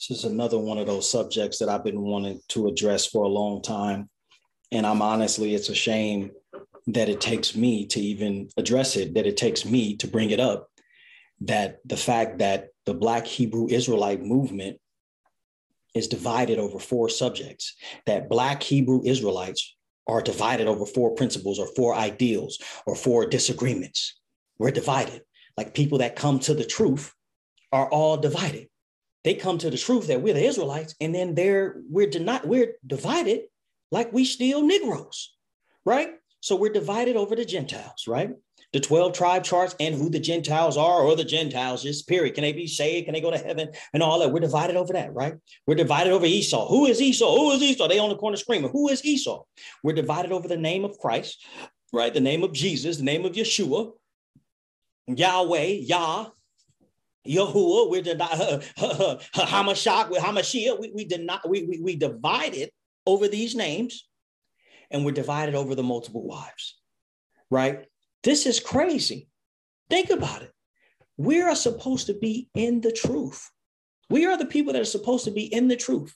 This is another one of those subjects that I've been wanting to address for a long time. And I'm honestly, it's a shame that it takes me to even address it, that it takes me to bring it up. That the fact that the Black Hebrew Israelite movement is divided over four subjects, that Black Hebrew Israelites are divided over four principles or four ideals or four disagreements. We're divided. Like people that come to the truth are all divided. They come to the truth that we're the Israelites, and then they're we're not we're divided like we still Negroes, right? So we're divided over the Gentiles, right? The 12 tribe charts and who the Gentiles are or the Gentiles, just period. Can they be saved? Can they go to heaven? And all that. We're divided over that, right? We're divided over Esau. Who is Esau? Who is Esau? They on the corner screaming, Who is Esau? We're divided over the name of Christ, right? The name of Jesus, the name of Yeshua, Yahweh, Yah, Yahuwah, we're denied, Hamashach, Hamashiach, we, we, deny, we, we, we divided over these names and we're divided over the multiple wives, right? This is crazy. Think about it. We are supposed to be in the truth. We are the people that are supposed to be in the truth.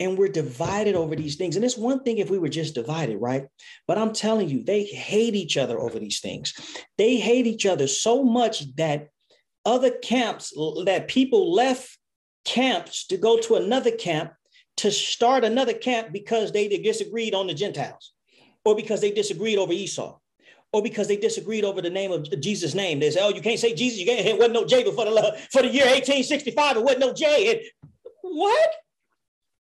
And we're divided over these things. And it's one thing if we were just divided, right? But I'm telling you, they hate each other over these things. They hate each other so much that other camps, that people left camps to go to another camp to start another camp because they disagreed on the Gentiles or because they disagreed over Esau or because they disagreed over the name of Jesus' name. They say, oh, you can't say Jesus, you can't, it wasn't no J before the, for the year 1865, it wasn't no J. What?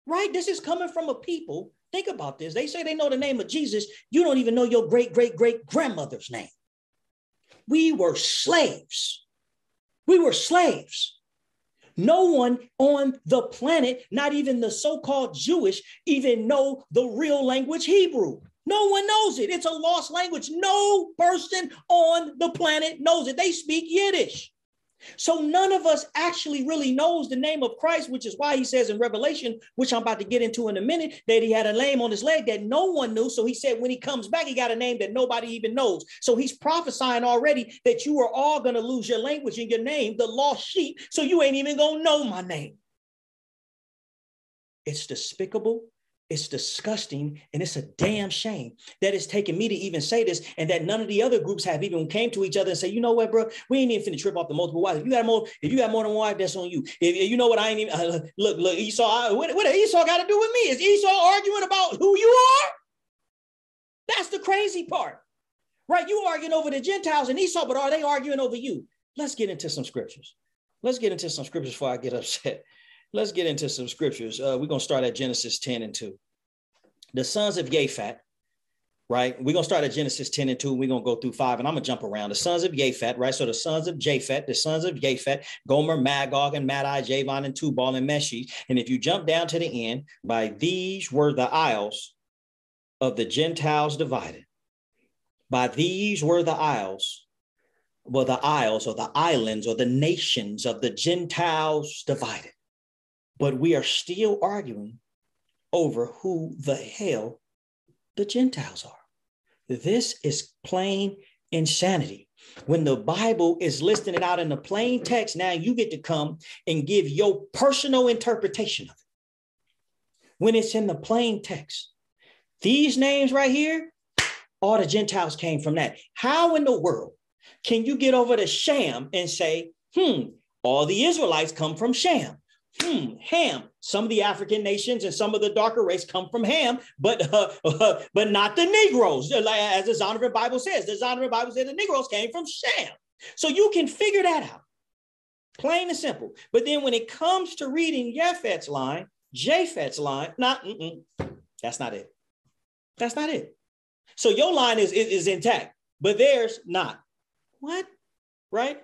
Right? This is coming from a people. Think about this. They say they know the name of Jesus. You don't even know your great, great, great grandmother's name. We were slaves. We were slaves. No one on the planet, not even the so-called Jewish, even know the real language Hebrew. No one knows it. It's a lost language. No person on the planet knows it. They speak Yiddish. So none of us actually really knows the name of Christ, which is why he says in Revelation, which I'm about to get into in a minute, that he had a name on his leg that no one knew. So he said when he comes back, he got a name that nobody even knows. So he's prophesying already that you are all going to lose your language and your name, the lost sheep. So you ain't even going to know my name. It's despicable it's disgusting and it's a damn shame that it's taken me to even say this and that none of the other groups have even came to each other and say, you know what, bro, we ain't even finna trip off the multiple wives. If you got more, if you got more than one wife, that's on you. If, if you know what, I ain't even uh, look, look, Esau. I, what, what Esau got to do with me? Is Esau arguing about who you are? That's the crazy part, right? You arguing over the Gentiles and Esau, but are they arguing over you? Let's get into some scriptures. Let's get into some scriptures before I get upset. Let's get into some scriptures. Uh, we're going to start at Genesis 10 and 2. The sons of Japhet, right? We're going to start at Genesis 10 and 2. We're going to go through five, and I'm going to jump around. The sons of Japhet, right? So the sons of Japhet, the sons of Japhet, Gomer, Magog, and Madai, Javan, and Tubal, and Meshi. And if you jump down to the end, by these were the isles of the Gentiles divided. By these were the isles well, the isles or the islands or the nations of the Gentiles divided but we are still arguing over who the hell the Gentiles are. This is plain insanity. When the Bible is listing it out in the plain text, now you get to come and give your personal interpretation of it. When it's in the plain text, these names right here, all the Gentiles came from that. How in the world can you get over to Sham and say, hmm, all the Israelites come from Sham? Hmm, Ham. Some of the African nations and some of the darker race come from Ham, but uh, uh, but not the Negroes. As the Zondervan Bible says, the Zondervan Bible says the Negroes came from Sham. So you can figure that out, plain and simple. But then when it comes to reading Yephet's line, Japhet's line, not that's not it. That's not it. So your line is, is, is intact, but theirs not. What? Right?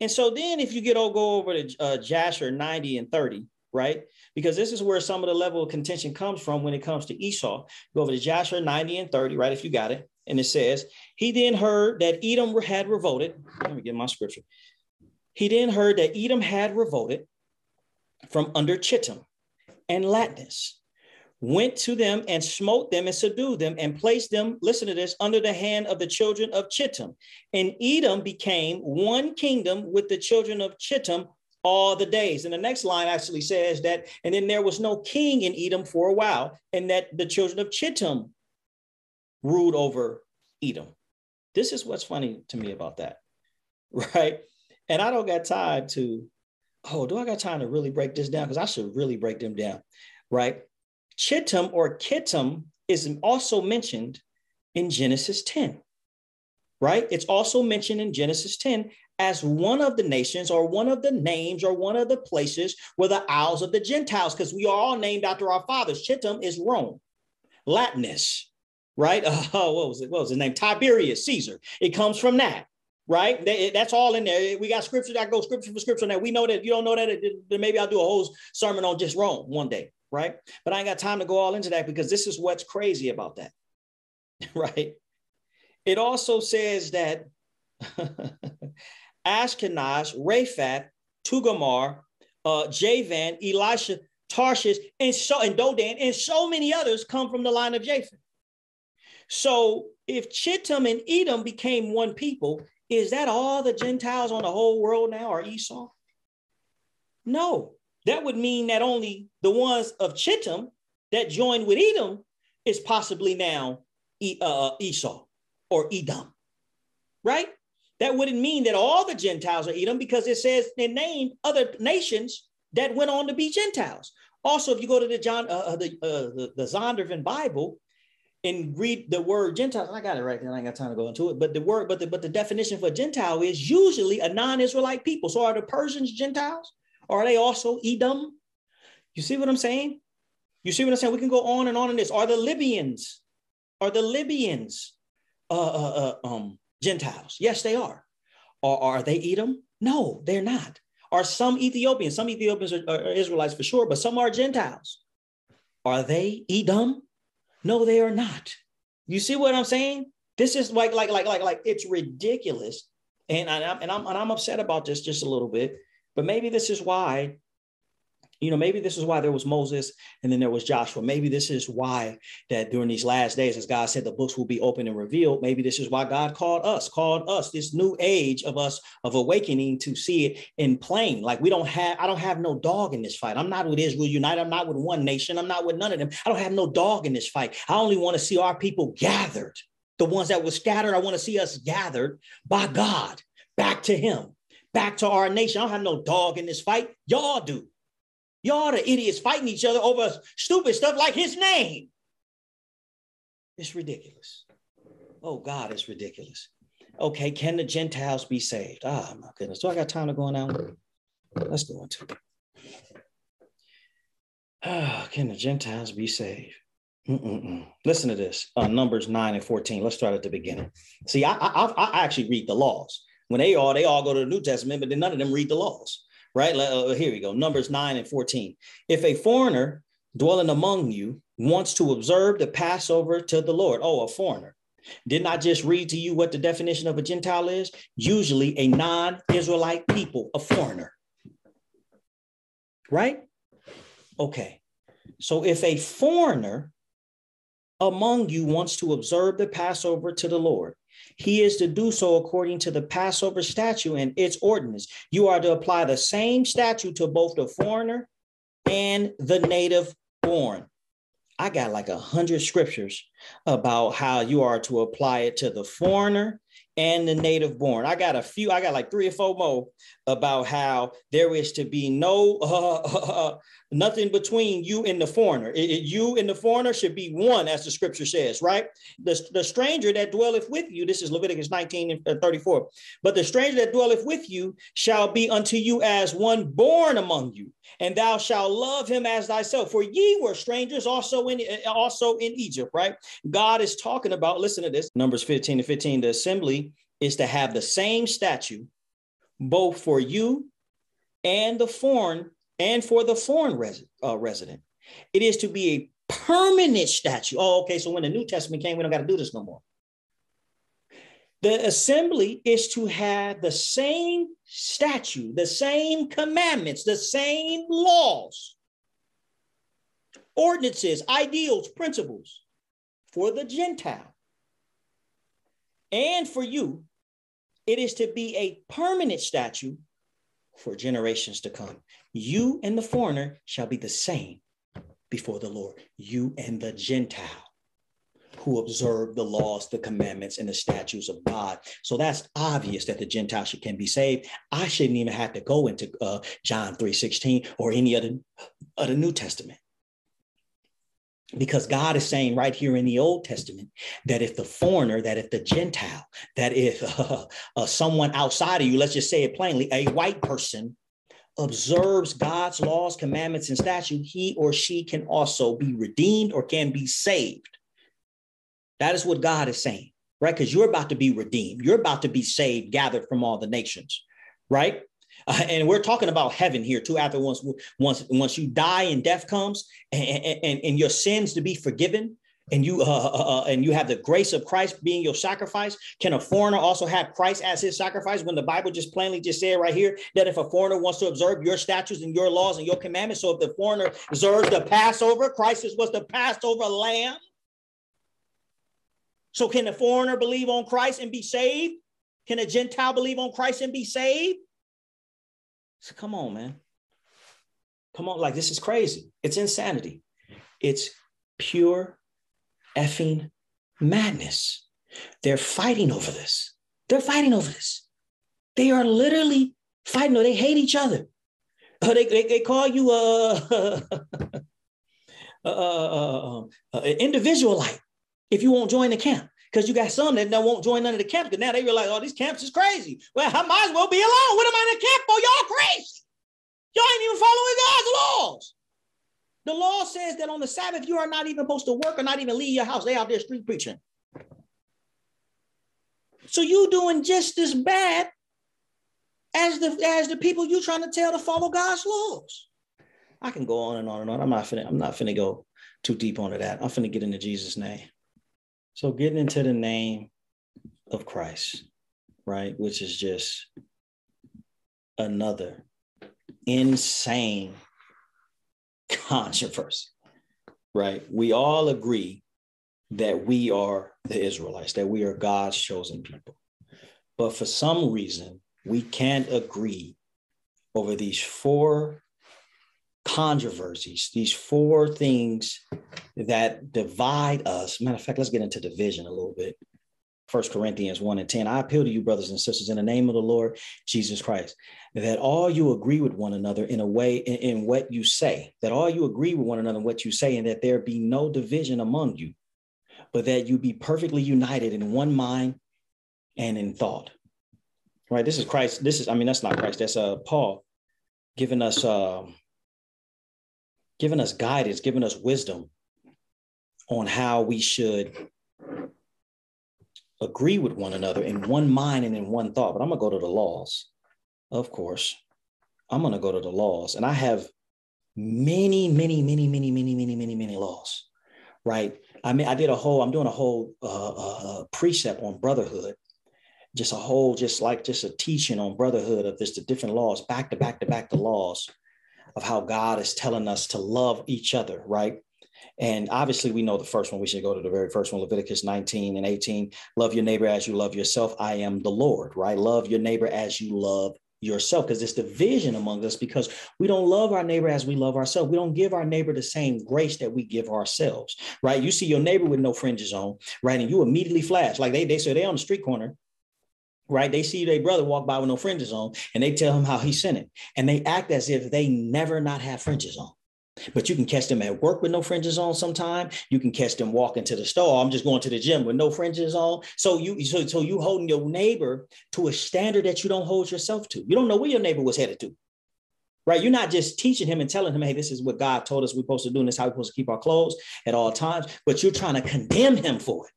And so then if you get all go over to uh, Jasher 90 and 30, right? Because this is where some of the level of contention comes from when it comes to Esau. Go over to Jasher 90 and 30, right? If you got it. And it says, he then heard that Edom had revolted. Let me get my scripture. He then heard that Edom had revolted from under Chittim and Latinus went to them and smote them and subdued them and placed them, listen to this, under the hand of the children of Chittim. And Edom became one kingdom with the children of Chittim all the days. And the next line actually says that, and then there was no king in Edom for a while, and that the children of Chittim ruled over Edom. This is what's funny to me about that, right? And I don't got time to, oh, do I got time to really break this down? Because I should really break them down, right? Chittim or Kittim is also mentioned in Genesis 10, right? It's also mentioned in Genesis 10 as one of the nations or one of the names or one of the places where the Isles of the Gentiles, because we are all named after our fathers. Chittim is Rome, Latinus, right? Uh, what was it? What was his name? Tiberius Caesar. It comes from that, right? That's all in there. We got scripture that go scripture for scripture. Now we know that you don't know that. Then maybe I'll do a whole sermon on just Rome one day, right? But I ain't got time to go all into that because this is what's crazy about that, right? It also says that Ashkenaz, Raphath, Tugamar, uh, Javan, Elisha, Tarshish, and so and Dodan, and so many others come from the line of Japheth. So if Chittim and Edom became one people, is that all the Gentiles on the whole world now are Esau? No, that would mean that only the ones of Chittim that joined with Edom is possibly now uh, Esau or Edom, right? That wouldn't mean that all the Gentiles are Edom because it says they named other nations that went on to be Gentiles. Also, if you go to the John, uh, uh, the, uh, the the Zondervan Bible and read the word Gentiles, I got it right there. I ain't got time to go into it. But the word, but the but the definition for Gentile is usually a non-Israelite people. So are the Persians Gentiles? Are they also Edom? You see what I'm saying? You see what I'm saying? We can go on and on in this. Are the Libyans? Are the Libyans uh, uh, uh um, Gentiles? Yes, they are. Or are they Edom? No, they're not. Are some Ethiopians? Some Ethiopians are, are Israelites for sure, but some are Gentiles. Are they Edom? No, they are not. You see what I'm saying? This is like, like, like, like, like, it's ridiculous. And, I, and I'm and I'm upset about this just a little bit. But maybe this is why you know, maybe this is why there was Moses and then there was Joshua. Maybe this is why that during these last days, as God said, the books will be open and revealed. Maybe this is why God called us, called us this new age of us of awakening to see it in plain. Like we don't have, I don't have no dog in this fight. I'm not with Israel United. I'm not with one nation. I'm not with none of them. I don't have no dog in this fight. I only want to see our people gathered. The ones that were scattered, I want to see us gathered by God back to Him, back to our nation. I don't have no dog in this fight. Y'all do. Y'all the idiots fighting each other over stupid stuff like his name. It's ridiculous. Oh God, it's ridiculous. Okay, can the Gentiles be saved? Ah, my goodness. Do I got time to go on now? Let's go into it. Ah, can the Gentiles be saved? Mm-mm-mm. Listen to this. Uh, Numbers nine and fourteen. Let's start at the beginning. See, I, I I actually read the laws. When they all they all go to the New Testament, but then none of them read the laws right? Uh, here we go. Numbers 9 and 14. If a foreigner dwelling among you wants to observe the Passover to the Lord, oh, a foreigner. Didn't I just read to you what the definition of a Gentile is? Usually a non Israelite people, a foreigner. Right? Okay. So if a foreigner among you wants to observe the Passover to the Lord, he is to do so according to the Passover statute and its ordinance. You are to apply the same statute to both the foreigner and the native born. I got like a hundred scriptures about how you are to apply it to the foreigner and the native born. I got a few, I got like three or four more about how there is to be no uh, nothing between you and the foreigner. It, it, you and the foreigner should be one, as the scripture says, right? The, the stranger that dwelleth with you, this is Leviticus 19 and 34. But the stranger that dwelleth with you shall be unto you as one born among you, and thou shalt love him as thyself. For ye were strangers also in also in Egypt, right? God is talking about, listen to this, Numbers 15 and 15. The assembly is to have the same statue both for you and the foreign and for the foreign uh, resident. It is to be a permanent statue. Oh, okay. So when the New Testament came, we don't got to do this no more. The assembly is to have the same statue, the same commandments, the same laws, ordinances, ideals, principles for the Gentile and for you. It is to be a permanent statue for generations to come. You and the foreigner shall be the same before the Lord, you and the Gentile who observe the laws, the commandments, and the statutes of God. So that's obvious that the Gentile can be saved. I shouldn't even have to go into uh, John 3.16 or any other of the New Testament. Because God is saying right here in the Old Testament that if the foreigner, that if the Gentile, that if uh, uh, someone outside of you, let's just say it plainly, a white person observes God's laws, commandments, and statutes, he or she can also be redeemed or can be saved. That is what God is saying, right? Because you're about to be redeemed. You're about to be saved, gathered from all the nations, right? Uh, and we're talking about heaven here too. After once, once, once you die and death comes, and, and, and your sins to be forgiven, and you uh, uh, uh, and you have the grace of Christ being your sacrifice. Can a foreigner also have Christ as his sacrifice? When the Bible just plainly just said right here that if a foreigner wants to observe your statutes and your laws and your commandments, so if the foreigner observes the Passover, Christ was the Passover lamb. So can a foreigner believe on Christ and be saved? Can a Gentile believe on Christ and be saved? So come on, man. Come on, like this is crazy. It's insanity. It's pure effing madness. They're fighting over this. They're fighting over this. They are literally fighting. Or they hate each other. Uh, they, they, they call you a, a, a, a, individualite if you won't join the camp. Because you got some that won't join none of the camps. Because now they realize, oh, these camps is crazy. Well, I might as well be alone. What am I in the camp for? Y'all crazy. Y'all ain't even following God's laws. The law says that on the Sabbath, you are not even supposed to work or not even leave your house. They out there street preaching. So you doing just as bad as the as the people you trying to tell to follow God's laws. I can go on and on and on. I'm not finna, I'm not finna go too deep onto that. I'm finna get into Jesus' name. So getting into the name of Christ, right? Which is just another insane controversy, right? We all agree that we are the Israelites, that we are God's chosen people. But for some reason, we can't agree over these four controversies, these four things that divide us. Matter of fact, let's get into division a little bit. First Corinthians 1 and 10. I appeal to you, brothers and sisters, in the name of the Lord Jesus Christ, that all you agree with one another in a way in, in what you say, that all you agree with one another in what you say, and that there be no division among you, but that you be perfectly united in one mind and in thought. Right? This is Christ. This is, I mean, that's not Christ, that's uh Paul giving us uh giving us guidance, giving us wisdom on how we should agree with one another in one mind and in one thought. But I'm going to go to the laws, of course. I'm going to go to the laws. And I have many, many, many, many, many, many, many, many laws, right? I mean, I did a whole, I'm doing a whole uh, uh, uh, precept on brotherhood, just a whole, just like just a teaching on brotherhood of this, the different laws, back to back to back to laws of how God is telling us to love each other, right? And obviously, we know the first one. We should go to the very first one Leviticus 19 and 18. Love your neighbor as you love yourself. I am the Lord, right? Love your neighbor as you love yourself because it's division among us because we don't love our neighbor as we love ourselves. We don't give our neighbor the same grace that we give ourselves, right? You see your neighbor with no fringes on, right? And you immediately flash like they, they say they on the street corner right? They see their brother walk by with no fringes on and they tell him how he's sinning. And they act as if they never not have fringes on. But you can catch them at work with no fringes on sometime. You can catch them walking to the store. I'm just going to the gym with no fringes on. So you so, so you holding your neighbor to a standard that you don't hold yourself to. You don't know where your neighbor was headed to. Right? You're not just teaching him and telling him, hey, this is what God told us we're supposed to do, and this is how we're supposed to keep our clothes at all times, but you're trying to condemn him for it.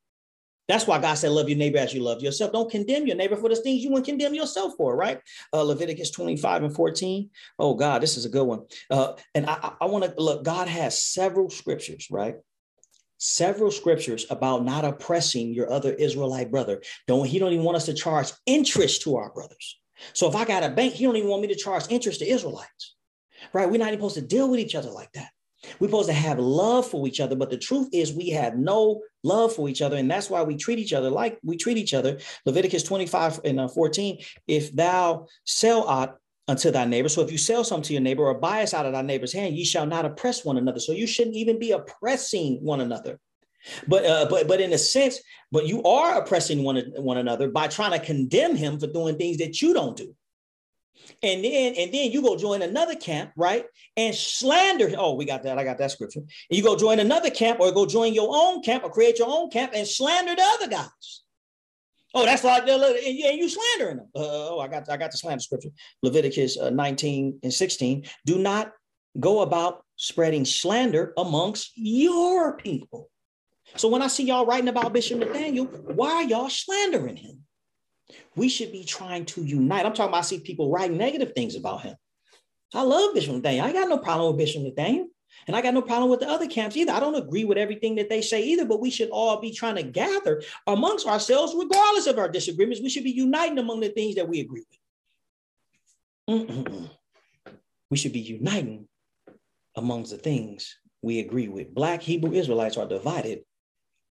That's why God said, Love your neighbor as you love yourself. Don't condemn your neighbor for the things you wouldn't condemn yourself for, right? Uh, Leviticus 25 and 14. Oh, God, this is a good one. Uh, and I, I want to look, God has several scriptures, right? Several scriptures about not oppressing your other Israelite brother. Don't he don't even want us to charge interest to our brothers. So if I got a bank, he don't even want me to charge interest to Israelites. Right? We're not even supposed to deal with each other like that. We're supposed to have love for each other, but the truth is we have no love for each other. And that's why we treat each other like we treat each other. Leviticus 25 and uh, 14, if thou sell aught unto thy neighbor. So if you sell something to your neighbor or buy us out of thy neighbor's hand, ye shall not oppress one another. So you shouldn't even be oppressing one another. But uh, but but in a sense, but you are oppressing one, one another by trying to condemn him for doing things that you don't do. And then and then you go join another camp, right? And slander. Oh, we got that. I got that scripture. And you go join another camp or go join your own camp or create your own camp and slander the other guys. Oh, that's like and you slandering them. Uh, oh, I got I got the slander scripture. Leviticus uh, 19 and 16. Do not go about spreading slander amongst your people. So when I see y'all writing about Bishop Nathaniel, why are y'all slandering him? We should be trying to unite. I'm talking about I see people writing negative things about him. I love Bishop Nathaniel. I got no problem with Bishop Nathaniel. And I got no problem with the other camps either. I don't agree with everything that they say either, but we should all be trying to gather amongst ourselves, regardless of our disagreements. We should be uniting among the things that we agree with. Mm-mm-mm. We should be uniting amongst the things we agree with. Black Hebrew Israelites are divided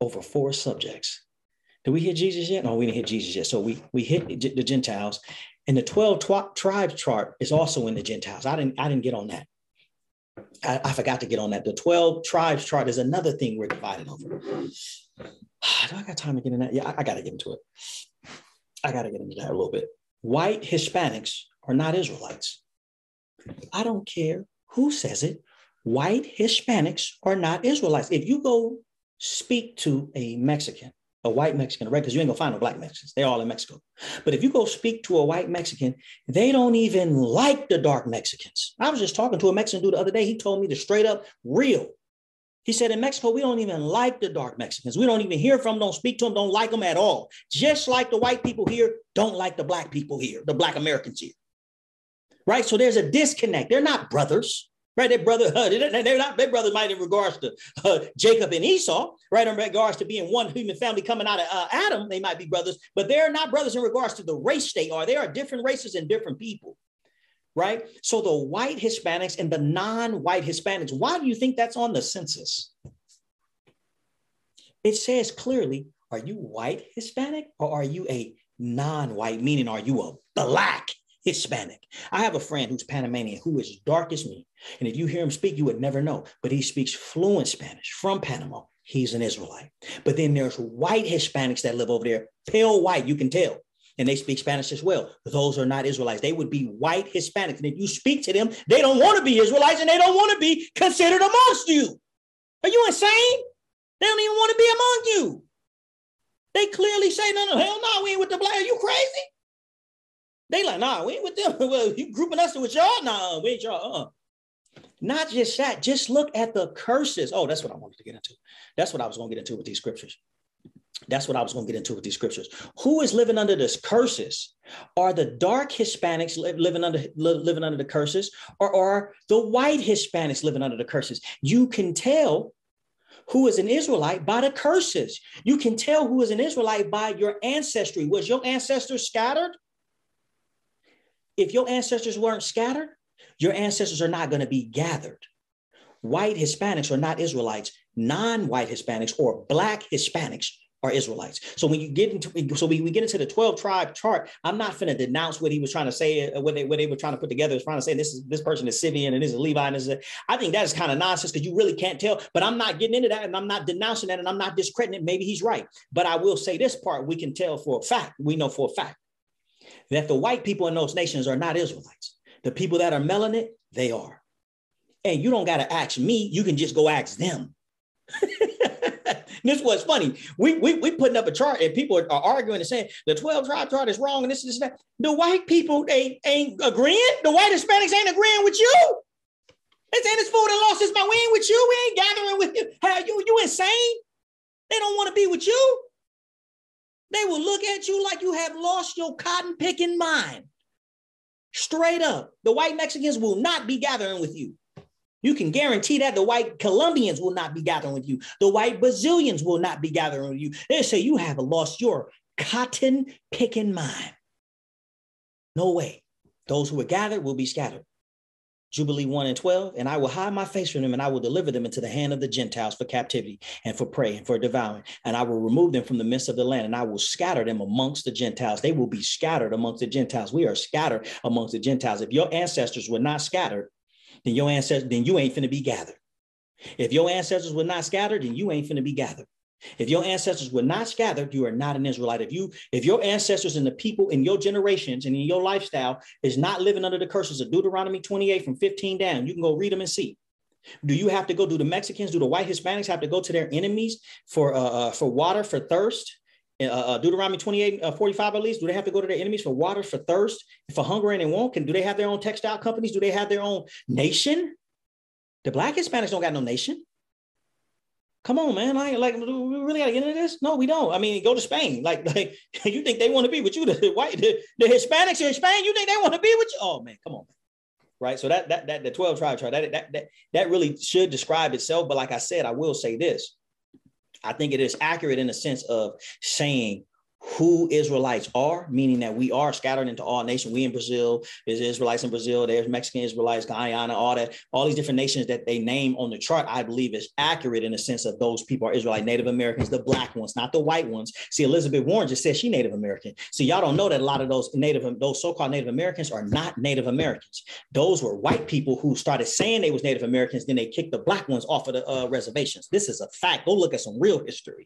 over four subjects. Did we hit Jesus yet? No, we didn't hit Jesus yet. So we we hit the Gentiles, and the twelve tw- tribes chart is also in the Gentiles. I didn't I didn't get on that. I, I, forgot to get on that. The 12 tribes chart is another thing we're divided over. Do I got time to get in that? Yeah, I, I got to get into it. I got to get into that a little bit. White Hispanics are not Israelites. I don't care who says it. White Hispanics are not Israelites. If you go speak to a Mexican a white Mexican, right? Because you ain't gonna find no black Mexicans. They're all in Mexico. But if you go speak to a white Mexican, they don't even like the dark Mexicans. I was just talking to a Mexican dude the other day. He told me the straight up real. He said in Mexico, we don't even like the dark Mexicans. We don't even hear from them, don't speak to them, don't like them at all. Just like the white people here don't like the black people here, the black Americans here. Right? So there's a disconnect. They're not brothers right? Their brother, uh, they're not their brothers might in regards to uh, Jacob and Esau, right? In regards to being one human family coming out of uh, Adam, they might be brothers, but they're not brothers in regards to the race they are. They are different races and different people, right? So the white Hispanics and the non-white Hispanics, why do you think that's on the census? It says clearly, are you white Hispanic or are you a non-white? Meaning, are you a black Hispanic. I have a friend who's Panamanian who is dark as me. And if you hear him speak, you would never know. But he speaks fluent Spanish from Panama. He's an Israelite. But then there's white Hispanics that live over there, pale white, you can tell. And they speak Spanish as well. Those are not Israelites. They would be white Hispanics. And if you speak to them, they don't want to be Israelites and they don't want to be considered amongst you. Are you insane? They don't even want to be among you. They clearly say, no, no, hell no, we ain't with the black. Are you crazy? They like, nah, we ain't with them. well, you grouping us with y'all? Nah, we ain't y'all. Uh. Not just that, just look at the curses. Oh, that's what I wanted to get into. That's what I was going to get into with these scriptures. That's what I was going to get into with these scriptures. Who is living under this curses? Are the dark Hispanics living under living under the curses, or are the white Hispanics living under the curses? You can tell who is an Israelite by the curses. You can tell who is an Israelite by your ancestry. Was your ancestors scattered? If your ancestors weren't scattered, your ancestors are not going to be gathered. White Hispanics are not Israelites. Non-white Hispanics or Black Hispanics are Israelites. So when you get into so we, we get into the 12 tribe chart, I'm not going to denounce what he was trying to say, uh, what they what they were trying to put together is trying to say this is this person is Scythian and this is Levi and this is I think that is kind of nonsense because you really can't tell. But I'm not getting into that and I'm not denouncing that and I'm not discrediting it. Maybe he's right. But I will say this part we can tell for a fact. We know for a fact that the white people in those nations are not Israelites. The people that are melanin, they are. And you don't got to ask me, you can just go ask them. this was funny. We, we we putting up a chart and people are, arguing and saying the 12 tribe chart is wrong and this is that. The white people they ain't agreeing. The white Hispanics ain't agreeing with you. It's in this that lost his mind. We ain't with you. We ain't gathering with you. How you you insane? They don't want to be with you. They will look at you like you have lost your cotton picking mind. Straight up. The white Mexicans will not be gathering with you. You can guarantee that the white Colombians will not be gathering with you. The white Brazilians will not be gathering with you. They say you have lost your cotton picking mind. No way. Those who are gathered will be scattered. Jubilee 1 and 12, and I will hide my face from them, and I will deliver them into the hand of the Gentiles for captivity and for prey and for devouring. And I will remove them from the midst of the land, and I will scatter them amongst the Gentiles. They will be scattered amongst the Gentiles. We are scattered amongst the Gentiles. If your ancestors were not scattered, then your ancestors, then you ain't finna be gathered. If your ancestors were not scattered, then you ain't finna be gathered. If your ancestors were not scattered, you are not an Israelite. If you, if your ancestors and the people in your generations and in your lifestyle is not living under the curses of Deuteronomy 28 from 15 down, you can go read them and see. Do you have to go? Do the Mexicans, do the white Hispanics have to go to their enemies for uh, uh for water for thirst? Uh, uh, Deuteronomy 28, uh, 45 at least, do they have to go to their enemies for water, for thirst, for hunger and they won't? Can do they have their own textile companies? Do they have their own nation? The black Hispanics don't got no nation. Come on, man. I like we really gotta get into this. No, we don't. I mean, go to Spain. Like, like you think they want to be with you? The white, the, the Hispanics in Spain. You think they want to be with you? Oh man, come on. Right. So that that that the 12 tribe chart, that, that that that really should describe itself. But like I said, I will say this. I think it is accurate in the sense of saying who Israelites are, meaning that we are scattered into all nations. We in Brazil, there's Israelites in Brazil, there's Mexican Israelites, Guyana, all that, all these different nations that they name on the chart, I believe is accurate in the sense of those people are Israelite Native Americans, the black ones, not the white ones. See, Elizabeth Warren just said she Native American. So y'all don't know that a lot of those Native, those so-called Native Americans are not Native Americans. Those were white people who started saying they was Native Americans, then they kicked the black ones off of the uh, reservations. This is a fact. Go look at some real history.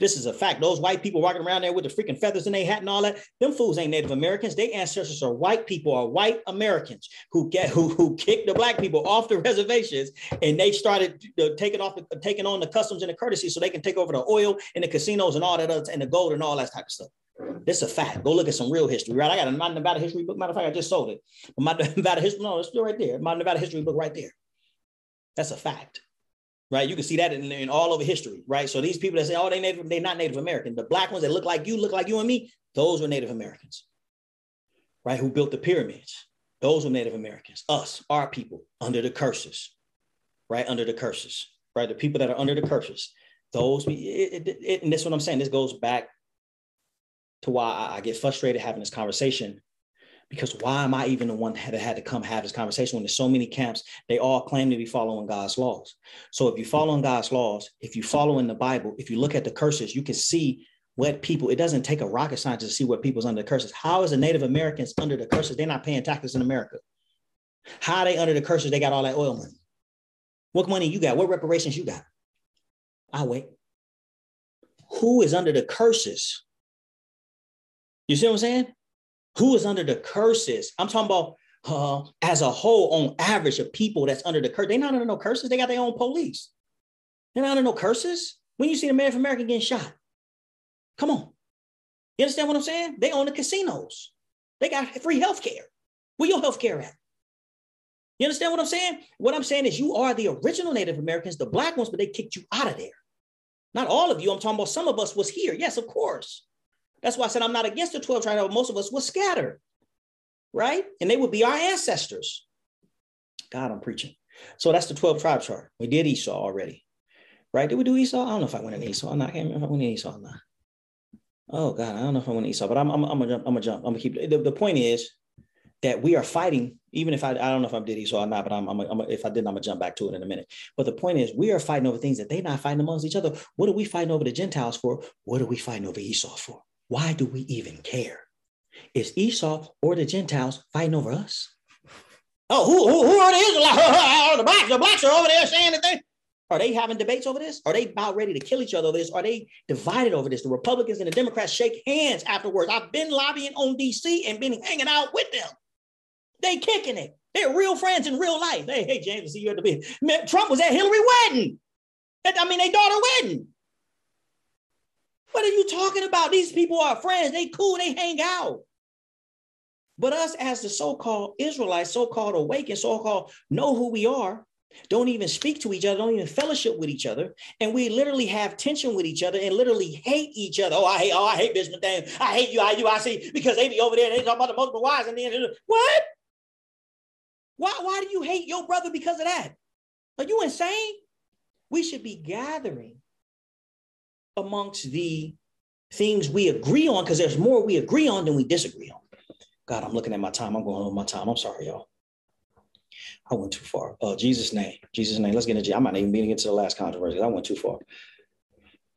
This is a fact. Those white people walking around there with the freaking feathers in their hat and all that, them fools ain't Native Americans. Their ancestors are white people, are white Americans who get who who kicked the black people off the reservations and they started uh, taking off taking on the customs and the courtesy so they can take over the oil and the casinos and all that other and the gold and all that type of stuff. This is a fact. Go look at some real history, right? I got a my Nevada history book. Matter of fact, I just sold it. My Nevada history, no, it's still right there. My Nevada history book right there. That's a fact right? You can see that in, in, all over history, right? So these people that say, oh, they Native, they're not Native American. The black ones that look like you, look like you and me, those were Native Americans, right? Who built the pyramids. Those were Native Americans, us, our people, under the curses, right? Under the curses, right? The people that are under the curses. Those, it, it, it, and that's what I'm saying. This goes back to why I, I get frustrated having this conversation because why am I even the one that had to come have this conversation when there's so many camps? They all claim to be following God's laws. So if you follow in God's laws, if you follow in the Bible, if you look at the curses, you can see what people. It doesn't take a rocket scientist to see what people's under the curses. How is the Native Americans under the curses? They're not paying taxes in America. How are they under the curses? They got all that oil money. What money you got? What reparations you got? I'll wait. Who is under the curses? You see what I'm saying? Who is under the curses. I'm talking about uh, as a whole, on average, of people that's under the curse. They're not under no curses. They got their own police. They're not under no curses. When you see the Native American getting shot, come on. You understand what I'm saying? They own the casinos. They got free health care. Where your health care at? You understand what I'm saying? What I'm saying is you are the original Native Americans, the black ones, but they kicked you out of there. Not all of you. I'm talking about some of us was here. Yes, of course. That's why I said I'm not against the 12 tribes. But most of us were scattered, right? And they would be our ancestors. God, I'm preaching. So that's the 12 tribe chart. We did Esau already, right? Did we do Esau? I don't know if I went in Esau. I'm not, I can't remember if I went in Esau or not. Oh God, I don't know if I went in Esau, but I'm, I'm, I'm gonna jump. I'm gonna jump. I'm gonna keep. The, the point is that we are fighting. Even if I, I don't know if I did Esau or not, but I'm, I'm, I'm if I didn't, I'm gonna jump back to it in a minute. But the point is, we are fighting over things that they're not fighting amongst each other. What are we fighting over the Gentiles for? What are we fighting over Esau for? Why do we even care? Is Esau or the Gentiles fighting over us? Oh, who, who, who are the Israelites? the blacks, the blacks are over there saying that they are they having debates over this? Are they about ready to kill each other over this? Are they divided over this? The Republicans and the Democrats shake hands afterwards. I've been lobbying on DC and been hanging out with them. They kicking it. They're real friends in real life. Hey, hey, James, see you at the meeting. Trump was at Hillary wedding. I mean, they daughter wedding. What are you talking about? These people are friends. They cool. They hang out. But us as the so-called Israelites, so-called awakened, so-called know who we are, don't even speak to each other, don't even fellowship with each other. And we literally have tension with each other and literally hate each other. Oh, I hate, oh, I hate Bishop Dan. I hate you, I you, I see, because they be over there and they talk about the multiple wives and then what? Why, why do you hate your brother because of that? Are you insane? We should be gathering amongst the things we agree on because there's more we agree on than we disagree on. God, I'm looking at my time. I'm going on my time. I'm sorry, y'all. I went too far. Oh, Jesus' name. Jesus' name. Let's get into. I'm not even being into the last controversy. I went too far.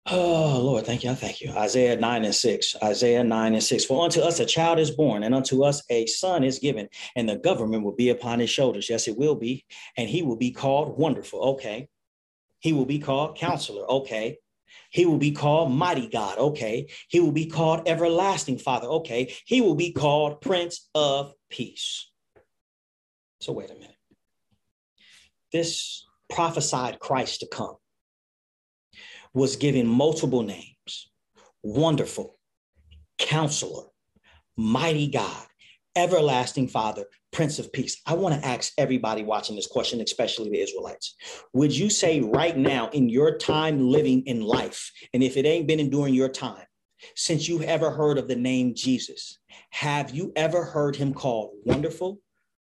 Oh Lord, thank you. I thank you. Isaiah 9 and 6. Isaiah 9 and 6. For unto us a child is born, and unto us a son is given, and the government will be upon his shoulders. Yes, it will be. And he will be called wonderful. Okay. He will be called counselor. Okay. He will be called mighty God. Okay. He will be called everlasting father. Okay. He will be called prince of peace. So wait a minute. This prophesied Christ to come was given multiple names Wonderful, Counselor, Mighty God, Everlasting Father, Prince of Peace. I want to ask everybody watching this question, especially the Israelites. Would you say right now in your time living in life, and if it ain't been during your time, since you've ever heard of the name Jesus, have you ever heard him called Wonderful,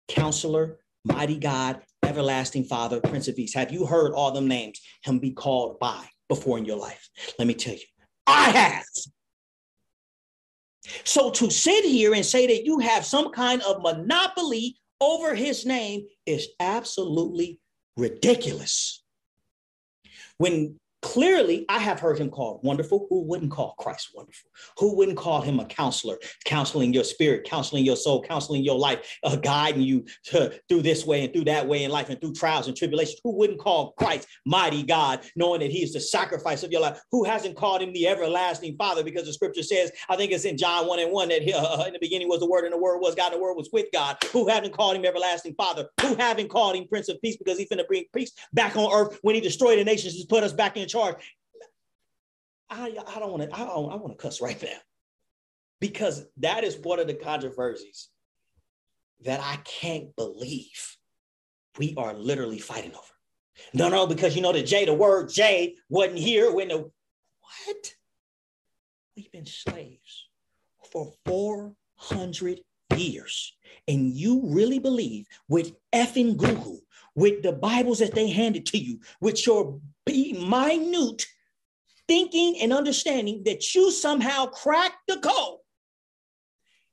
Counselor, Mighty God, Everlasting Father, Prince of Peace? Have you heard all them names him be called by? before in your life. Let me tell you, I have. So to sit here and say that you have some kind of monopoly over his name is absolutely ridiculous. When Clearly, I have heard him called wonderful. Who wouldn't call Christ wonderful? Who wouldn't call him a counselor, counseling your spirit, counseling your soul, counseling your life, uh, guiding you to, through this way and through that way in life and through trials and tribulations? Who wouldn't call Christ mighty God, knowing that he is the sacrifice of your life? Who hasn't called him the everlasting Father? Because the scripture says, I think it's in John 1 and 1 that he, uh, in the beginning was the Word and the Word was God and the Word was with God. Who haven't called him everlasting Father? Who haven't called him Prince of Peace because he's going to bring peace back on earth when he destroyed the nations to put us back in charge. I, I don't want to, I, don't, I want to cuss right now because that is one of the controversies that I can't believe we are literally fighting over. No, no, because you know the J, the word J wasn't here when the what? We've been slaves for 400 years. And you really believe with effing Google, with the Bibles that they handed to you, with your minute thinking and understanding that you somehow cracked the code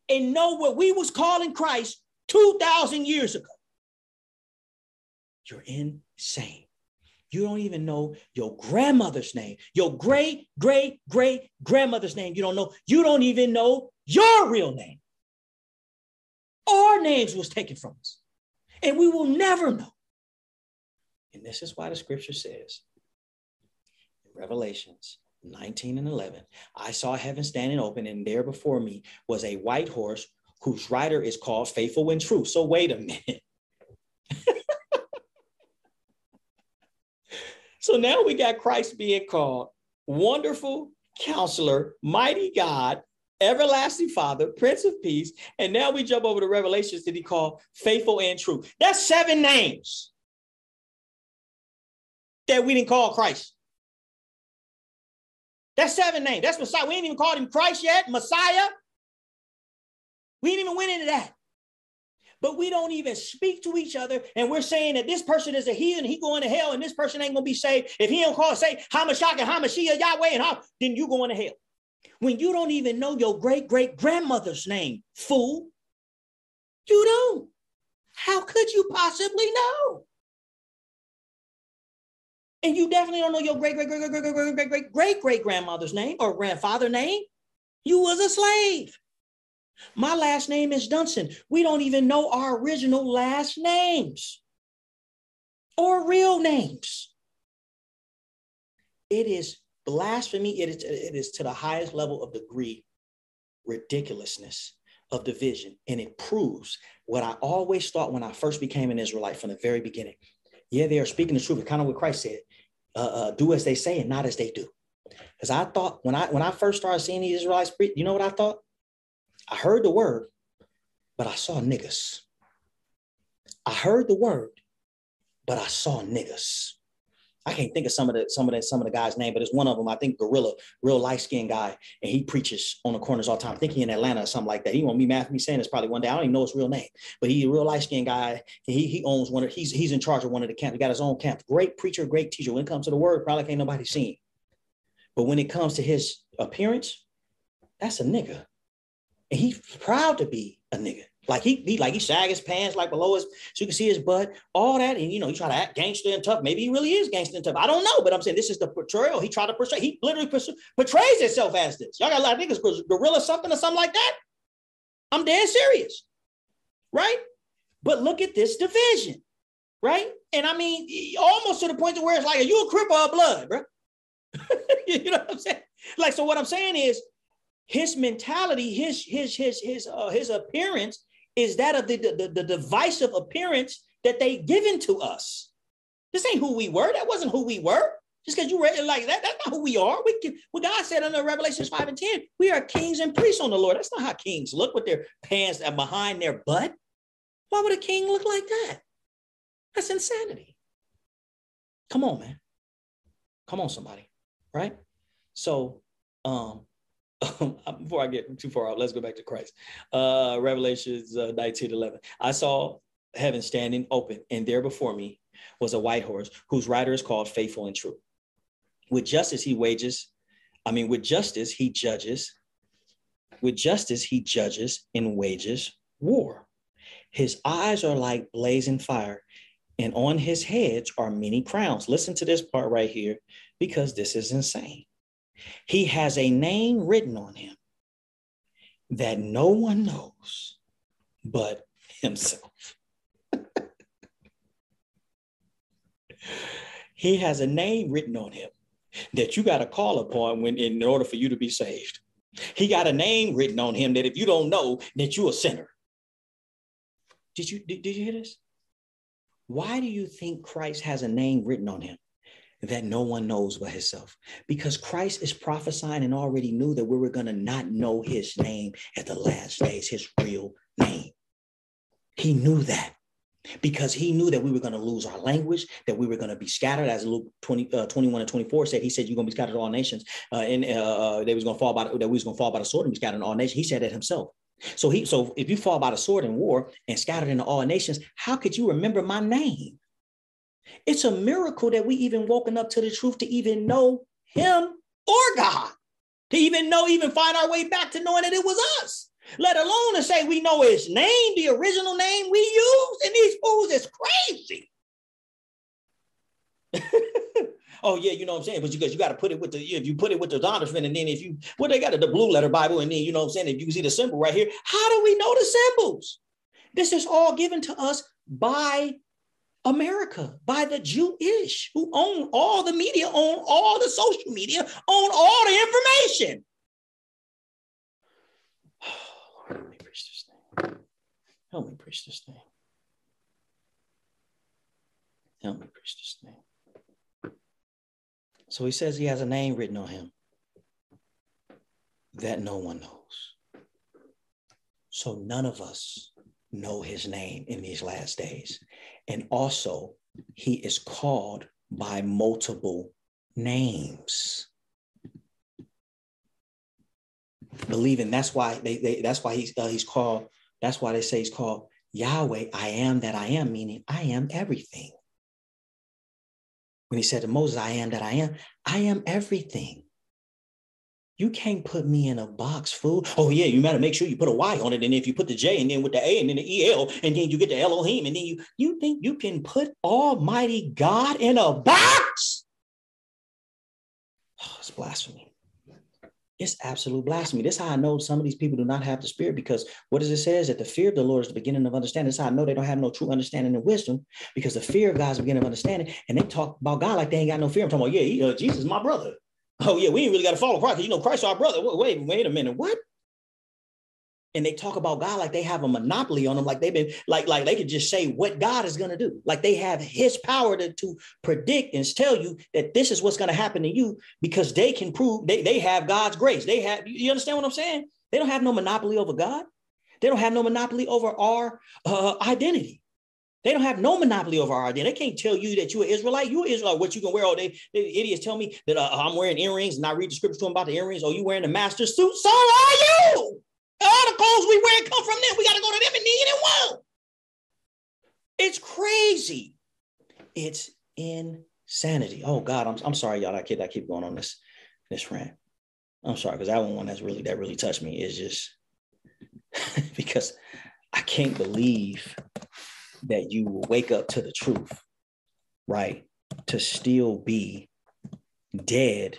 and know what we was calling Christ 2,000 years ago. You're insane. You don't even know your grandmother's name, your great, great, great grandmother's name. You don't know. You don't even know your real name. Our names was taken from us, and we will never know. And this is why the scripture says Revelations 19 and 11. I saw heaven standing open, and there before me was a white horse whose rider is called Faithful and True. So, wait a minute. so now we got Christ being called Wonderful Counselor, Mighty God, Everlasting Father, Prince of Peace. And now we jump over to Revelations that he called Faithful and True. That's seven names that we didn't call Christ. That's seven names. That's Messiah. We ain't even called him Christ yet, Messiah. We ain't even went into that. But we don't even speak to each other, and we're saying that this person is a heathen, he going to hell, and this person ain't gonna be saved. If he don't call say Hamashach and Hamashiach Yahweh and Ham, then you going to hell. When you don't even know your great great grandmother's name, fool. You don't. How could you possibly know? And you definitely don't know your great great great great great great great great great great grandmother's name or grandfather name. You was a slave. My last name is Dunson. We don't even know our original last names or real names. It is blasphemy. It is, it is to the highest level of degree ridiculousness of division. And it proves what I always thought when I first became an Israelite from the very beginning. Yeah, they are speaking the truth, kind of what Christ said uh, uh, do as they say and not as they do. Because I thought when I when I first started seeing the Israelites preach, you know what I thought? I heard the word, but I saw niggas. I heard the word, but I saw niggas. I can't think of some of the some of the some of the guys' name, but it's one of them. I think Gorilla, real light skinned guy, and he preaches on the corners all the time. I think he in Atlanta or something like that. He won't be mad at me saying this probably one day. I don't even know his real name, but he's a real light skinned guy. He he owns one of he's he's in charge of one of the camps. He got his own camp. Great preacher, great teacher. When it comes to the word, probably ain't nobody seen. But when it comes to his appearance, that's a nigga, and he's proud to be a nigga. Like he, he like he sag his pants like below his so you can see his butt, all that, and you know, he try to act gangster and tough. Maybe he really is gangster and tough. I don't know, but I'm saying this is the portrayal. He tried to portray, he literally portrays himself as this. Y'all got a lot of niggas gorilla something or something like that. I'm dead serious, right? But look at this division, right? And I mean, almost to the point to where it's like, are you a crip or a blood, bro? you know what I'm saying? Like, so what I'm saying is his mentality, his his his his uh, his appearance is that of the, the, the divisive appearance that they given to us. This ain't who we were. That wasn't who we were. Just because you read it like that, that's not who we are. We can, what God said under Revelations 5 and 10, we are kings and priests on the Lord. That's not how kings look with their pants behind their butt. Why would a king look like that? That's insanity. Come on, man. Come on, somebody. Right? So um before I get too far out, let's go back to Christ. Uh, Revelations uh, 19 11. I saw heaven standing open, and there before me was a white horse whose rider is called Faithful and True. With justice, he wages, I mean, with justice, he judges. With justice, he judges and wages war. His eyes are like blazing fire, and on his heads are many crowns. Listen to this part right here, because this is insane. He has a name written on him that no one knows but himself. he has a name written on him that you got to call upon when in order for you to be saved. He got a name written on him that if you don't know that you're a sinner. Did you did, did you hear this? Why do you think Christ has a name written on him? That no one knows but himself because Christ is prophesying and already knew that we were going to not know his name at the last days, his real name. He knew that because he knew that we were going to lose our language, that we were going to be scattered, as Luke 20, uh, 21 and 24 said. He said, You're going to be scattered to all nations, uh, and uh, uh, they was going to fall by that we was going to fall by the sword and be scattered in all nations. He said that himself. So he so if you fall by the sword in war and scattered into all nations, how could you remember my name? It's a miracle that we even woken up to the truth to even know him or God, to even know, even find our way back to knowing that it was us, let alone to say we know his name, the original name we use. And these fools is crazy. oh yeah, you know what I'm saying? But because you got to put it with the if you put it with the Donovan, and then if you well, they got the blue letter Bible, and then you know what I'm saying, if you see the symbol right here, how do we know the symbols? This is all given to us by America by the Jewish who own all the media, own all the social media, own all the information. help me preach this thing. Help me preach this thing. Help me preach this thing. So he says he has a name written on him that no one knows. So none of us know his name in these last days. And also, he is called by multiple names. Believing that's why they, they that's why he's uh, he's called that's why they say he's called Yahweh. I am that I am, meaning I am everything. When he said to Moses, I am that I am, I am everything. You can't put me in a box, fool. Oh, yeah, you better make sure you put a Y on it. And if you put the J and then with the A and then the EL, and then you get the Elohim, and then you you think you can put Almighty God in a box? Oh, it's blasphemy. It's absolute blasphemy. This is how I know some of these people do not have the spirit because what does it say is that the fear of the Lord is the beginning of understanding. This is how I know they don't have no true understanding and wisdom because the fear of God is the beginning of understanding. And they talk about God like they ain't got no fear. I'm talking about, yeah, he, uh, Jesus my brother. Oh yeah, we ain't really got to follow Christ. You know, Christ our brother. Wait, wait a minute. What? And they talk about God like they have a monopoly on them, like they've been like like they could just say what God is going to do, like they have His power to, to predict and tell you that this is what's going to happen to you because they can prove they they have God's grace. They have you understand what I'm saying? They don't have no monopoly over God. They don't have no monopoly over our uh, identity. They don't have no monopoly over our identity. They can't tell you that you're Israelite. You're Israelite. What you can wear all day. The idiots tell me that uh, I'm wearing earrings and I read the scripture to them about the earrings. Oh, you wearing the master suit? So are you. All the clothes we wear come from them. We got to go to them and need it one. It's crazy. It's insanity. Oh God, I'm, I'm sorry, y'all. I keep I keep going on this this rant. I'm sorry because that one that's really that really touched me is just because I can't believe that you will wake up to the truth, right? To still be dead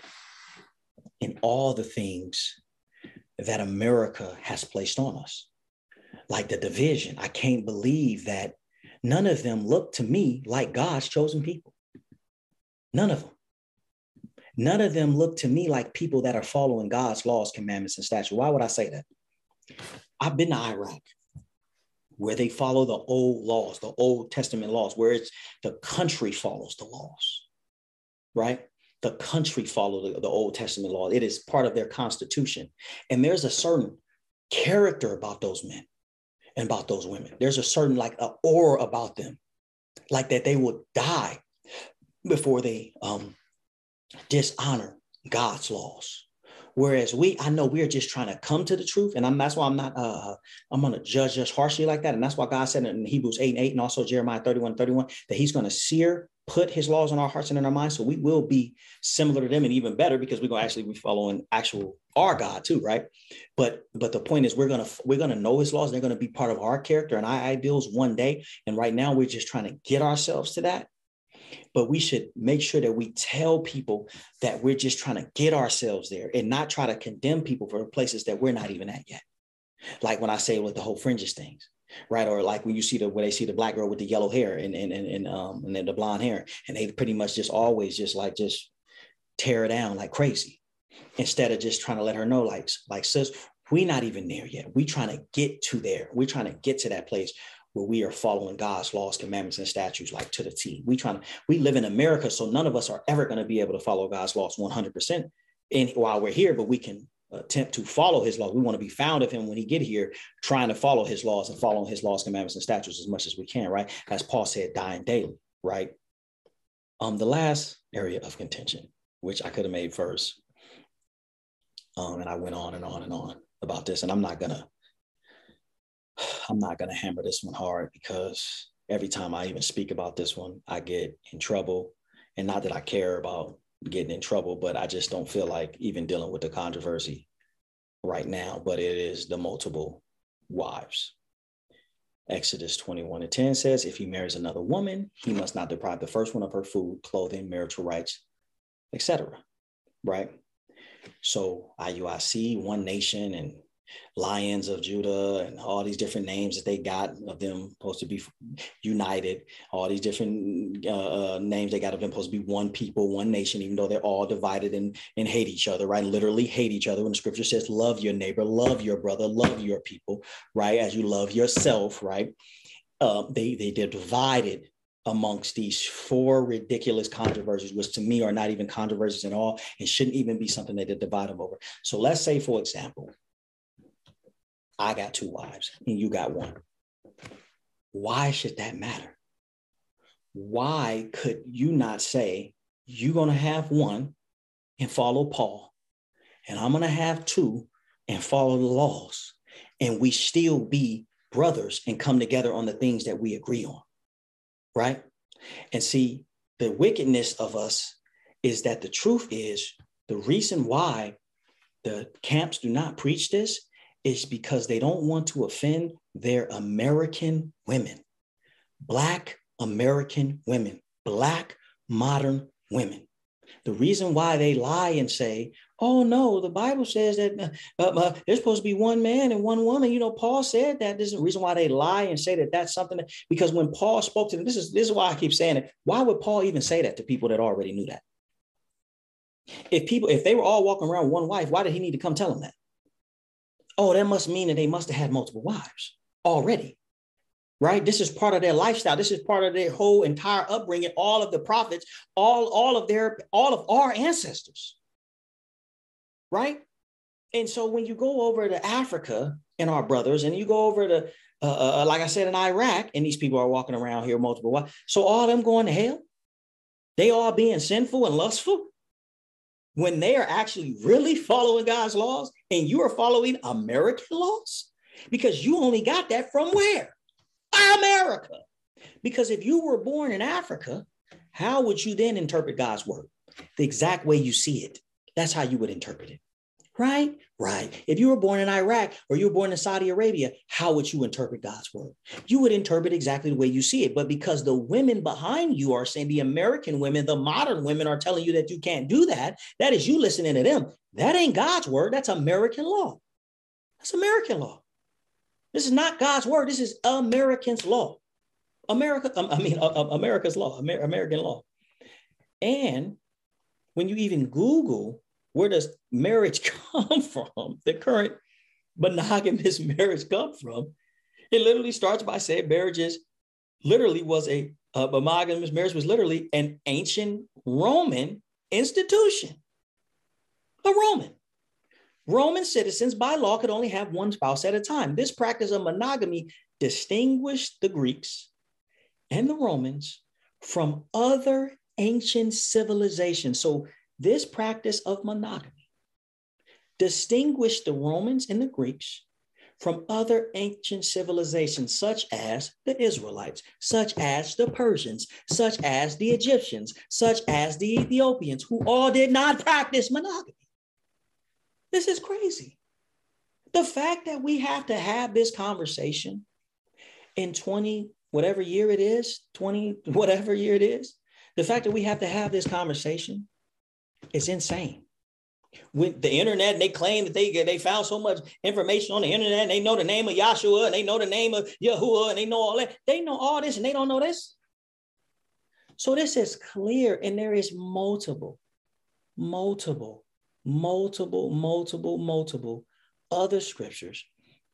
in all the things that America has placed on us, like the division. I can't believe that none of them look to me like God's chosen people. None of them. None of them look to me like people that are following God's laws, commandments, and statutes. Why would I say that? I've been to Iraq where they follow the old laws, the Old Testament laws, where it's the country follows the laws, right? The country follows the, the Old Testament law. It is part of their constitution. And there's a certain character about those men and about those women. There's a certain like a aura about them, like that they would die before they um, dishonor God's laws. Whereas we, I know we're just trying to come to the truth, and I'm that's why I'm not uh I'm gonna judge us harshly like that. And that's why God said in Hebrews 8 and 8 and also Jeremiah 31, 31, that He's gonna sear, put his laws in our hearts and in our minds. So we will be similar to them and even better because we're gonna actually be following actual our God too, right? But but the point is we're gonna we're gonna know his laws, they're gonna be part of our character and our ideals one day. And right now we're just trying to get ourselves to that but we should make sure that we tell people that we're just trying to get ourselves there and not try to condemn people for places that we're not even at yet. Like when I say with the whole fringes things, right? Or like when you see the when they see the black girl with the yellow hair and and and, and um and then the blonde hair, and they pretty much just always just like just tear it down like crazy, instead of just trying to let her know like like sis, we're not even there yet. We're trying to get to there. We're trying to get to that place where we are following God's laws, commandments, and statutes like to the T. We trying to, we live in America, so none of us are ever going to be able to follow God's laws 100% in, while we're here, but we can attempt to follow his laws. We want to be found of him when he get here, trying to follow his laws and following his laws, commandments, and statutes as much as we can, right? As Paul said, dying daily, right? Um, the last area of contention, which I could have made first, um, and I went on and on and on about this, and I'm not gonna I'm not going to hammer this one hard because every time I even speak about this one, I get in trouble. And not that I care about getting in trouble, but I just don't feel like even dealing with the controversy right now. But it is the multiple wives. Exodus 21 and 10 says, if he marries another woman, he must not deprive the first one of her food, clothing, marital rights, etc. Right? So IUIC, One Nation, and lions of Judah and all these different names that they got of them supposed to be united, all these different uh, uh, names they got of them supposed to be one people, one nation, even though they're all divided and, and hate each other, right? Literally hate each other. When the scripture says, love your neighbor, love your brother, love your people, right? As you love yourself, right? Uh, they, they, divided amongst these four ridiculous controversies, which to me are not even controversies at all and shouldn't even be something that they divide them over. So let's say, for example, I got two wives and you got one. Why should that matter? Why could you not say, you're going to have one and follow Paul, and I'm going to have two and follow the laws, and we still be brothers and come together on the things that we agree on? Right? And see, the wickedness of us is that the truth is the reason why the camps do not preach this is because they don't want to offend their American women, Black American women, Black modern women. The reason why they lie and say, oh no, the Bible says that uh, uh, uh, there's supposed to be one man and one woman. You know, Paul said that. This is the reason why they lie and say that that's something that, because when Paul spoke to them, this is, this is why I keep saying it. Why would Paul even say that to people that already knew that? If people, if they were all walking around one wife, why did he need to come tell them that? Oh, that must mean that they must have had multiple wives already. Right? This is part of their lifestyle. This is part of their whole entire upbringing, all of the prophets, all, all of their, all of our ancestors. Right? And so when you go over to Africa and our brothers, and you go over to, uh, uh, uh like I said, in Iraq, and these people are walking around here multiple wives. So all of them going to hell? They all being sinful and lustful? When they are actually really following God's laws and you are following American laws? Because you only got that from where? America. Because if you were born in Africa, how would you then interpret God's word? The exact way you see it. That's how you would interpret it, Right? Right. If you were born in Iraq or you were born in Saudi Arabia, how would you interpret God's word? You would interpret exactly the way you see it. But because the women behind you are saying, the American women, the modern women are telling you that you can't do that, that is you listening to them. That ain't God's word. That's American law. That's American law. This is not God's word. This is Americans' law. America, um, I mean, uh, uh, America's law, American law. And when you even Google where does marriage come from, the current monogamous marriage come from, it literally starts by saying marriage is literally was a, a monogamous marriage was literally an ancient Roman institution. A Roman. Roman citizens by law could only have one spouse at a time. This practice of monogamy distinguished the Greeks and the Romans from other ancient civilizations. So, this practice of monogamy distinguished the Romans and the Greeks from other ancient civilizations, such as the Israelites, such as the Persians, such as the Egyptians, such as the Ethiopians, who all did not practice monogamy. This is crazy. The fact that we have to have this conversation in 20, whatever year it is, 20, whatever year it is, the fact that we have to have this conversation is insane. With the internet, they claim that they they found so much information on the internet, they know the name of Yahshua, and they know the name of Yahuwah, and they know all that. They know all this, and they don't know this. So this is clear, and there is multiple, multiple, multiple, multiple, multiple other scriptures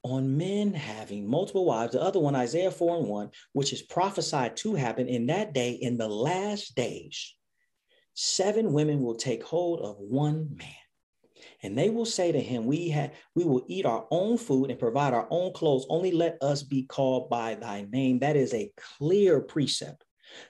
on men having multiple wives. The other one, Isaiah 4 and 1, which is prophesied to happen in that day in the last days. Seven women will take hold of one man. And they will say to him, We have we will eat our own food and provide our own clothes. Only let us be called by thy name. That is a clear precept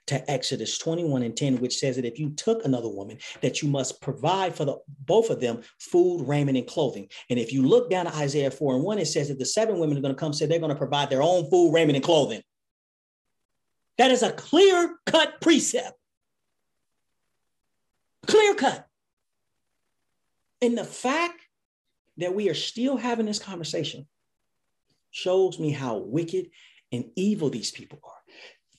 to Exodus 21 and 10, which says that if you took another woman, that you must provide for the both of them food, raiment, and clothing. And if you look down to Isaiah 4 and 1, it says that the seven women are going to come say they're going to provide their own food, raiment, and clothing. That is a clear cut precept. Clear cut. And the fact that we are still having this conversation shows me how wicked and evil these people are.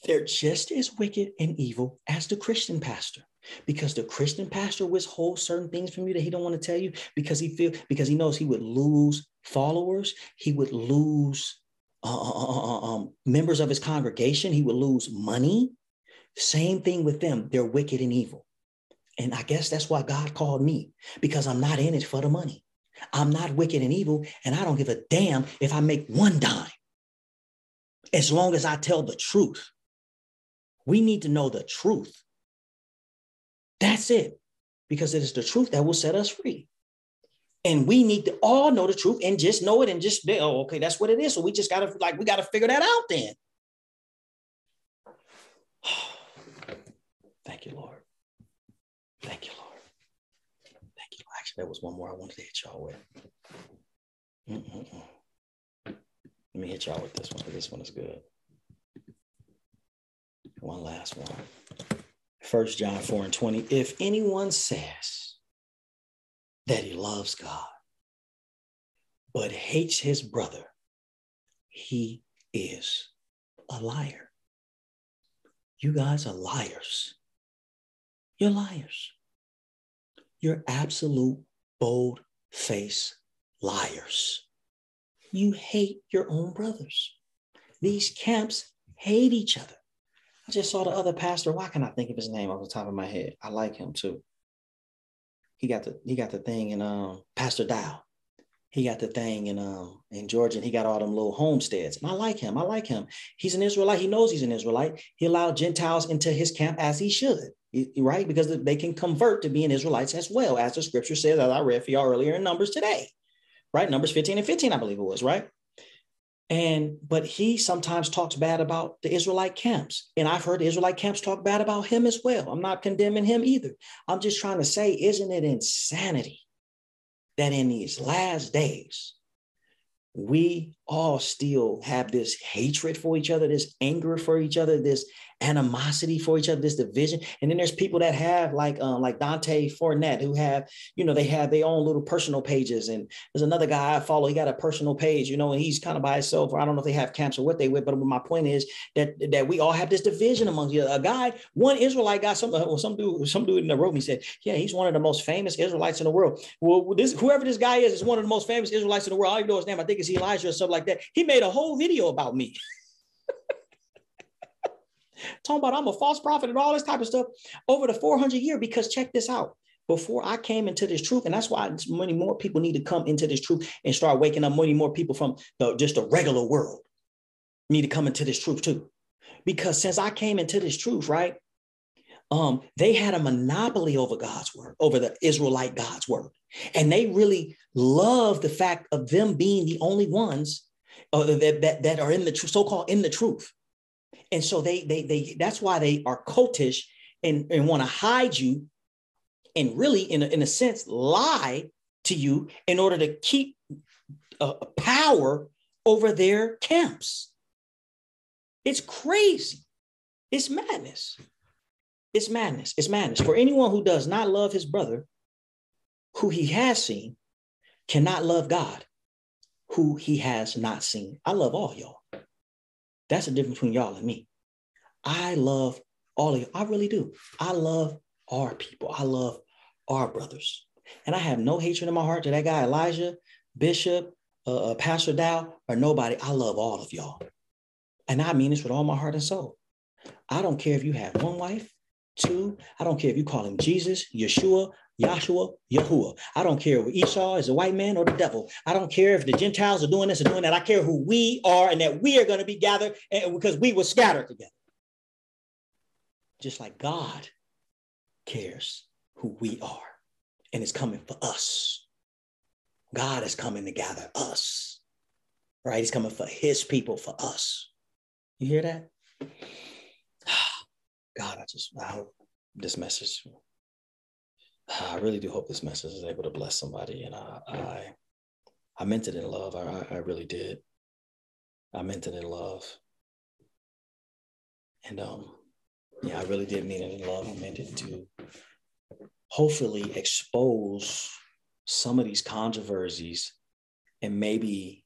They're just as wicked and evil as the Christian pastor because the Christian pastor withholds certain things from you that he don't want to tell you because he feel because he knows he would lose followers, he would lose uh, uh, uh, uh, um, members of his congregation, he would lose money. Same thing with them; they're wicked and evil, and I guess that's why God called me because I'm not in it for the money. I'm not wicked and evil, and I don't give a damn if I make one dime, as long as I tell the truth. We need to know the truth. That's it, because it is the truth that will set us free. And we need to all know the truth and just know it and just be, oh, okay, that's what it is. So we just gotta like we gotta figure that out then. Thank you, Lord. Thank you, Lord. Thank you. Actually, there was one more I wanted to hit y'all with. Mm-mm-mm. Let me hit y'all with this one. This one is good. One last one. First John 4 and 20. If anyone says that he loves God, but hates his brother, he is a liar. You guys are liars. You're liars. You're absolute bold face liars. You hate your own brothers. These camps hate each other. I just saw the other pastor. Why can I think of his name off the top of my head? I like him too. He got the he got the thing in um Pastor Dow. He got the thing in um in Georgia, and he got all them little homesteads. And I like him. I like him. He's an Israelite. He knows he's an Israelite. He allowed Gentiles into his camp as he should, right? Because they can convert to being Israelites as well, as the scripture says, as I read for y'all earlier in Numbers today, right? Numbers 15 and 15, I believe it was, right? And but he sometimes talks bad about the Israelite camps. And I've heard the Israelite camps talk bad about him as well. I'm not condemning him either. I'm just trying to say, isn't it insanity that in these last days, we all still have this hatred for each other, this anger for each other, this animosity for each other, this division. And then there's people that have like um, like Dante Fortson who have, you know, they have their own little personal pages. And there's another guy I follow, he got a personal page, you know, and he's kind of by himself, or I don't know if they have camps or what they with, but my point is that that we all have this division among you. A guy, one Israelite guy, some well, some dude, some dude in the room, he said, Yeah, he's one of the most famous Israelites in the world. Well, this whoever this guy is is one of the most famous Israelites in the world. I don't know his name. I think it's Elijah or something like that. He made a whole video about me. talking about I'm a false prophet and all this type of stuff over the 400 year. Because check this out. Before I came into this truth, and that's why many more people need to come into this truth and start waking up. Many more people from the just the regular world need to come into this truth too. Because since I came into this truth, right, um, they had a monopoly over God's word, over the Israelite God's word, and they really love the fact of them being the only ones uh, that, that that are in the tr- so-called in the truth. And so they they they that's why they are cultish and, and want to hide you and really in a, in a sense lie to you in order to keep uh, power over their camps. It's crazy. It's madness. It's madness. It's madness. For anyone who does not love his brother, who he has seen, cannot love God, who he has not seen. I love all y'all. That's the difference between y'all and me. I love all of you. I really do. I love our people. I love our brothers. And I have no hatred in my heart to that guy, Elijah, Bishop, uh, uh, Pastor Dow, or nobody. I love all of y'all. And I mean this with all my heart and soul. I don't care if you have one wife, two. I don't care if you call him Jesus, Yeshua, Yahshua, Yahuwah. I don't care if Esau is a white man or the devil. I don't care if the Gentiles are doing this or doing that. I care who we are and that we are going to be gathered and, because we were scattered together. Just like God cares who we are and is coming for us. God is coming to gather us, right? He's coming for his people, for us. You hear that? God, I just, I hope this message I really do hope this message is able to bless somebody. And I, I, I meant it in love. I, I really did. I meant it in love. And um, yeah, I really did mean it in love. I meant it to hopefully expose some of these controversies and maybe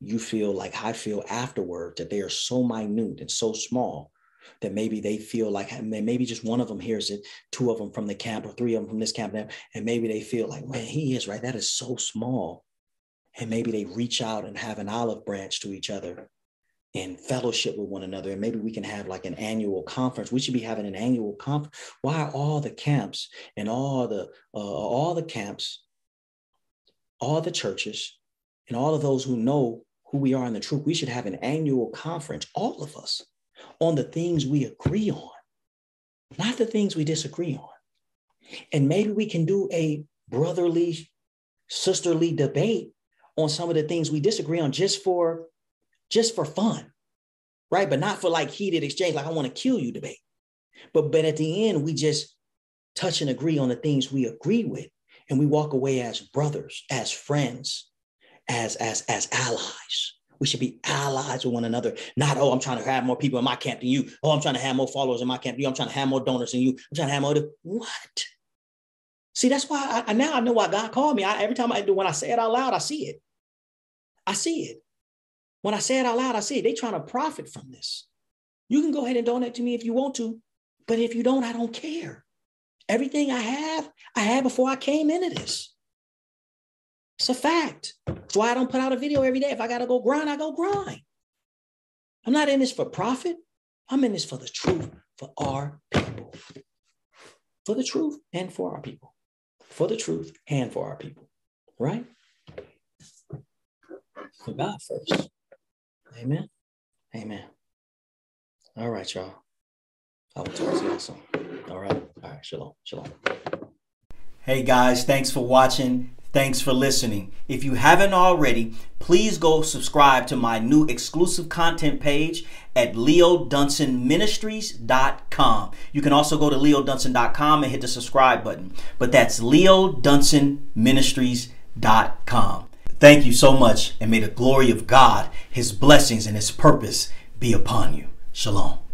you feel like I feel afterward that they are so minute and so small that maybe they feel like maybe just one of them hears it, two of them from the camp or three of them from this camp, and maybe they feel like, man, he is right. That is so small. And maybe they reach out and have an olive branch to each other and fellowship with one another. And maybe we can have like an annual conference. We should be having an annual conference. Why are all the camps and all the uh, all the camps, all the churches, and all of those who know who we are in the truth? We should have an annual conference, all of us, on the things we agree on, not the things we disagree on. And maybe we can do a brotherly, sisterly debate on some of the things we disagree on just for just for fun. Right? But not for like heated exchange, like I want to kill you debate. But but at the end, we just touch and agree on the things we agree with. And we walk away as brothers, as friends, as as as allies. We should be allies with one another. Not, oh, I'm trying to have more people in my camp than you. Oh, I'm trying to have more followers in my camp than you. I'm trying to have more donors than you. I'm trying to have more. What? See, that's why I, now I know why God called me. I, every time I do, when I say it out loud, I see it. I see it. When I say it out loud, I see it. They trying to profit from this. You can go ahead and donate to me if you want to, but if you don't, I don't care. Everything I have, I had before I came into this. It's a fact. That's why I don't put out a video every day. If I got to go grind, I go grind. I'm not in this for profit. I'm in this for the truth, for our people. For the truth and for our people. For the truth and for our people. Right? For God first. Amen. Amen. All right, y'all. I will talk to you soon. All right. All right. Shalom. Shalom. Hey guys, thanks for watching. Thanks for listening. If you haven't already, please go subscribe to my new exclusive content page at leodunsonministries.com. You can also go to leodunson.com and hit the subscribe button. But that's leodunsonministries.com. Thank you so much, and may the glory of God, His blessings, and His purpose be upon you. Shalom.